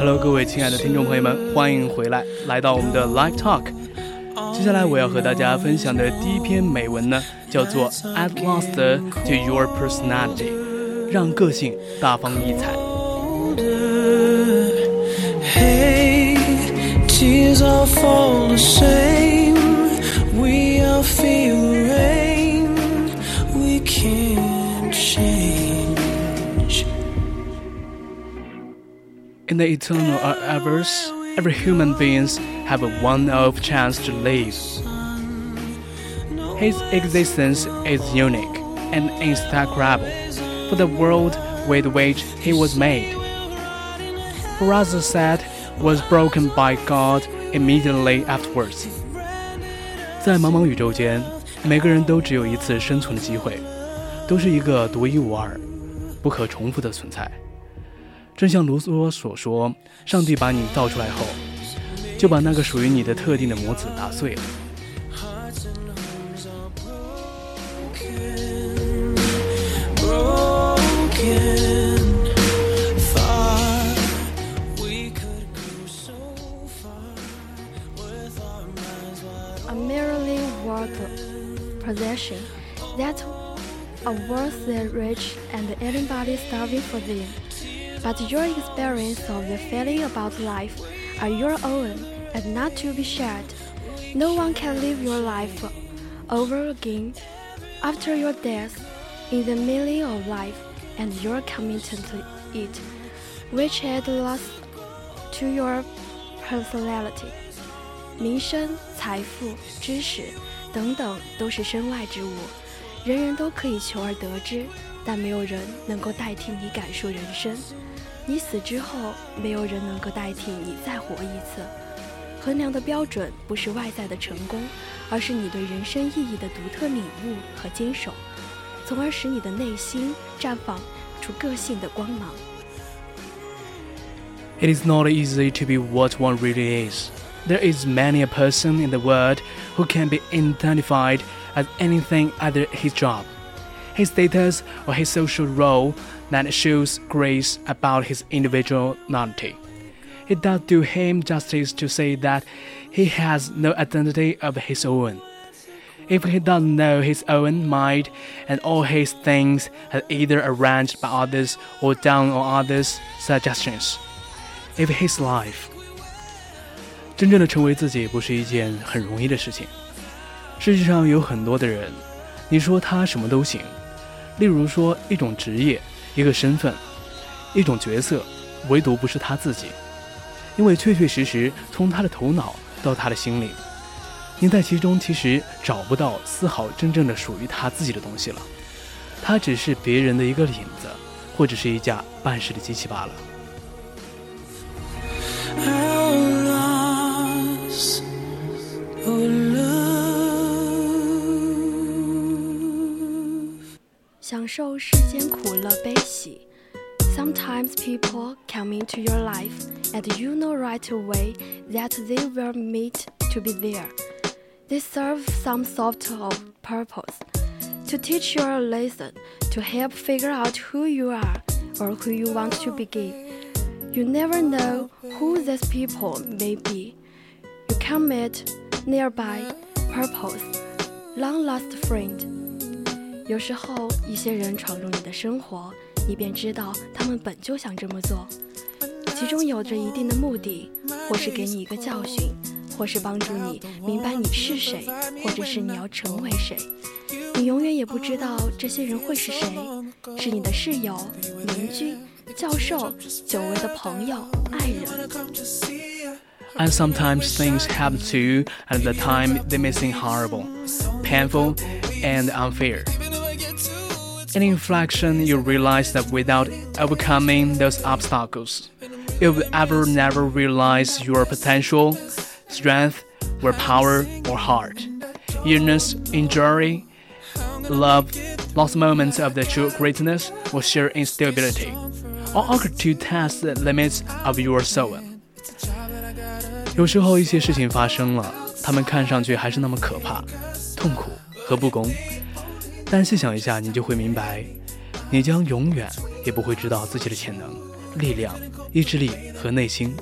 Hello，各位亲爱的听众朋友们，欢迎回来，来到我们的 Live Talk。接下来我要和大家分享的第一篇美文呢，叫做《At Last to Your Personality》，让个性大放异彩。Hey, tears are fall the eternal hours, every human beings have a one-off chance to live. His existence is unique and insecrable for the world with which he was made. Rather said, was broken by God immediately afterwards. 在茫茫宇宙间，每个人都只有一次生存的机会，都是一个独一无二、不可重复的存在。 正像卢梭所说，上帝把你造出来后，就把那个属于你的特定的模子打碎了。 Broken. Thought we could go so far with our minds wide a merely worth possession that are worth the rich and anybody starving for them. But your experience of the feeling about life are your own and not to be shared. No one can live your life over again after your death in the meaning of life and your commitment to it, which adds loss to your personality. 名声、财富、知识等等都是身外之物，人人都可以求而得之， 但没有人能够代替你感受人生。你死之后，没有人能够代替你再活一次。衡量的标准不是外在的成功，而是你对人生意义的独特领悟和坚守，从而使你的内心绽放出个性的光芒。It is not easy to be what one really is. There is many a person in the world who can be identified as anything other his job, his status, or his social role that shows grace about his individuality. It does do him justice to say that he has no identity of his own. If he does know his own mind and all his things are either arranged by others or done on others' suggestions, if his life 真正的成为自己不是一件很容易的事情。世界上有很多的人，你说他什么都行， 例如说一种职业、一个身份、一种角色，唯独不是他自己，因为确确实实从他的头脑到他的心灵，你在其中其实找不到丝毫真正的属于他自己的东西了，他只是别人的一个影子，或者是一架办事的机器罢了。享受世间苦乐悲喜。Sometimes people come into your life and you know right away that they were meant to be there. They serve some sort of purpose to teach you a lesson, to help figure out who you are or who you want to be. You never know who these people may be. You can meet nearby purpose, long lost friend. 有时候，一些人闯入你的生活，你便知道他们本就想这么做，其中有着一定的目的，或是给你一个教训，或是帮助你明白你是谁，或者是你要成为谁。你永远也不知道这些人会是谁，是你的室友、邻居、教授、久违的朋友、爱人。And sometimes things happen to you at the time they may seem horrible, painful, and unfair. In inflection, you realize that without overcoming those obstacles, you will ever never realize your potential, strength, or power or heart. Illness, injury, love, lost moments of the true greatness or sheer instability, all occur to test the limits of your soul. 有时候一些事情发生了，它们看上去还是那么可怕、痛苦和不公， 但细想一下，你就会明白，你将永远也不会知道自己的潜能、力量、意志力和内心。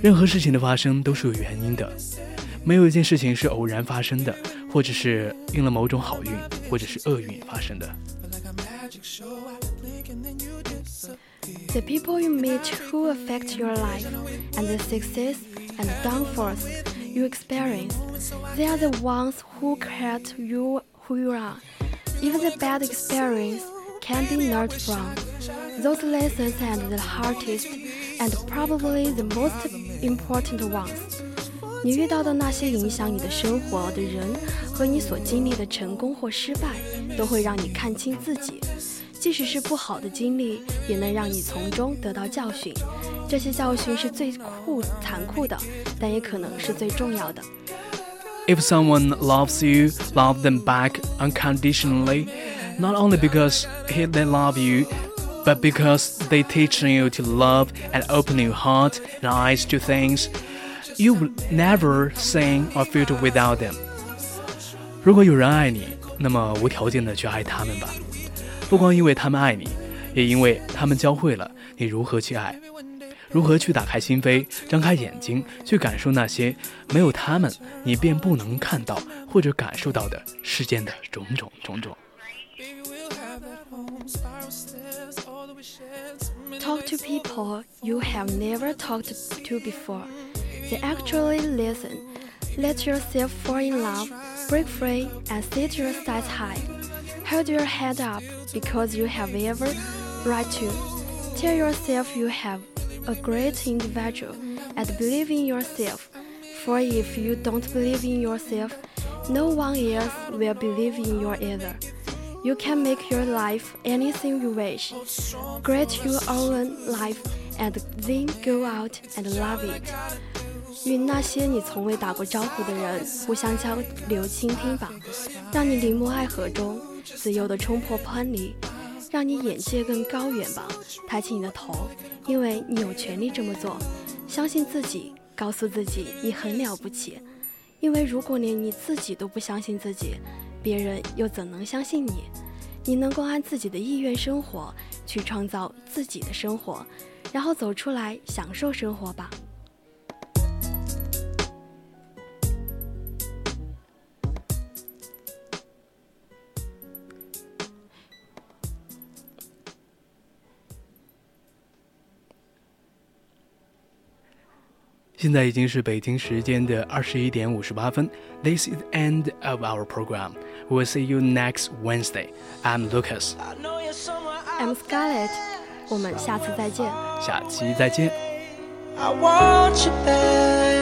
任何事情的发生都是有原因的，没有一件事情是偶然发生的，或者是应了某种好运或者是厄运发生的。The people you meet who affect your life and the success and downfalls you experience, they are the ones who create you who you are. Even the bad experience can be learned from. Those lessons are the hardest and probably the most important ones. 你遇到的那些影响你的生活的人和你所经历的成功或失败，都会让你看清自己。即使是不好的经历，也能让你从中得到教训。这些教训是最酷、残酷的，但也可能是最重要的。 If someone loves you, love them back unconditionally, not only because he, they love you, but because they teach you to love and open your heart and eyes to things you will never sing or feel without them. 如果有人爱你，那么无条件的去爱他们吧，不光因为他们爱你，也因为他们教会了你如何去爱。 如何去打开心扉，张开眼睛，去感受那些没有他们你便不能看到或者感受到的世间的种种种种。 Talk to people you have never talked to before. They actually listen. Let yourself fall in love, break free, and set your sights high. Hold your head up because you have every right to. Tell yourself you have a great individual and believe in yourself. For if you don't believe in yourself, no one else will believe in you either. You can make your life anything you wish. Create your own life and then go out and love it. 与那些你从未打过招呼的人互相交流倾听吧，让你临摹爱河中自由地冲破藩篱， 让你眼界更高远吧。抬起你的头，因为你有权利这么做。相信自己，告诉自己你很了不起。因为如果连你自己都不相信自己，别人又怎能相信你？你能够按自己的意愿生活，去创造自己的生活，然后走出来享受生活吧。现在已经是北京时间的二十一点五十八分。This is the end of our program. We'll see you next Wednesday. I'm Lucas. I'm Scarlett，我们下次再见。下期再见。I want you back.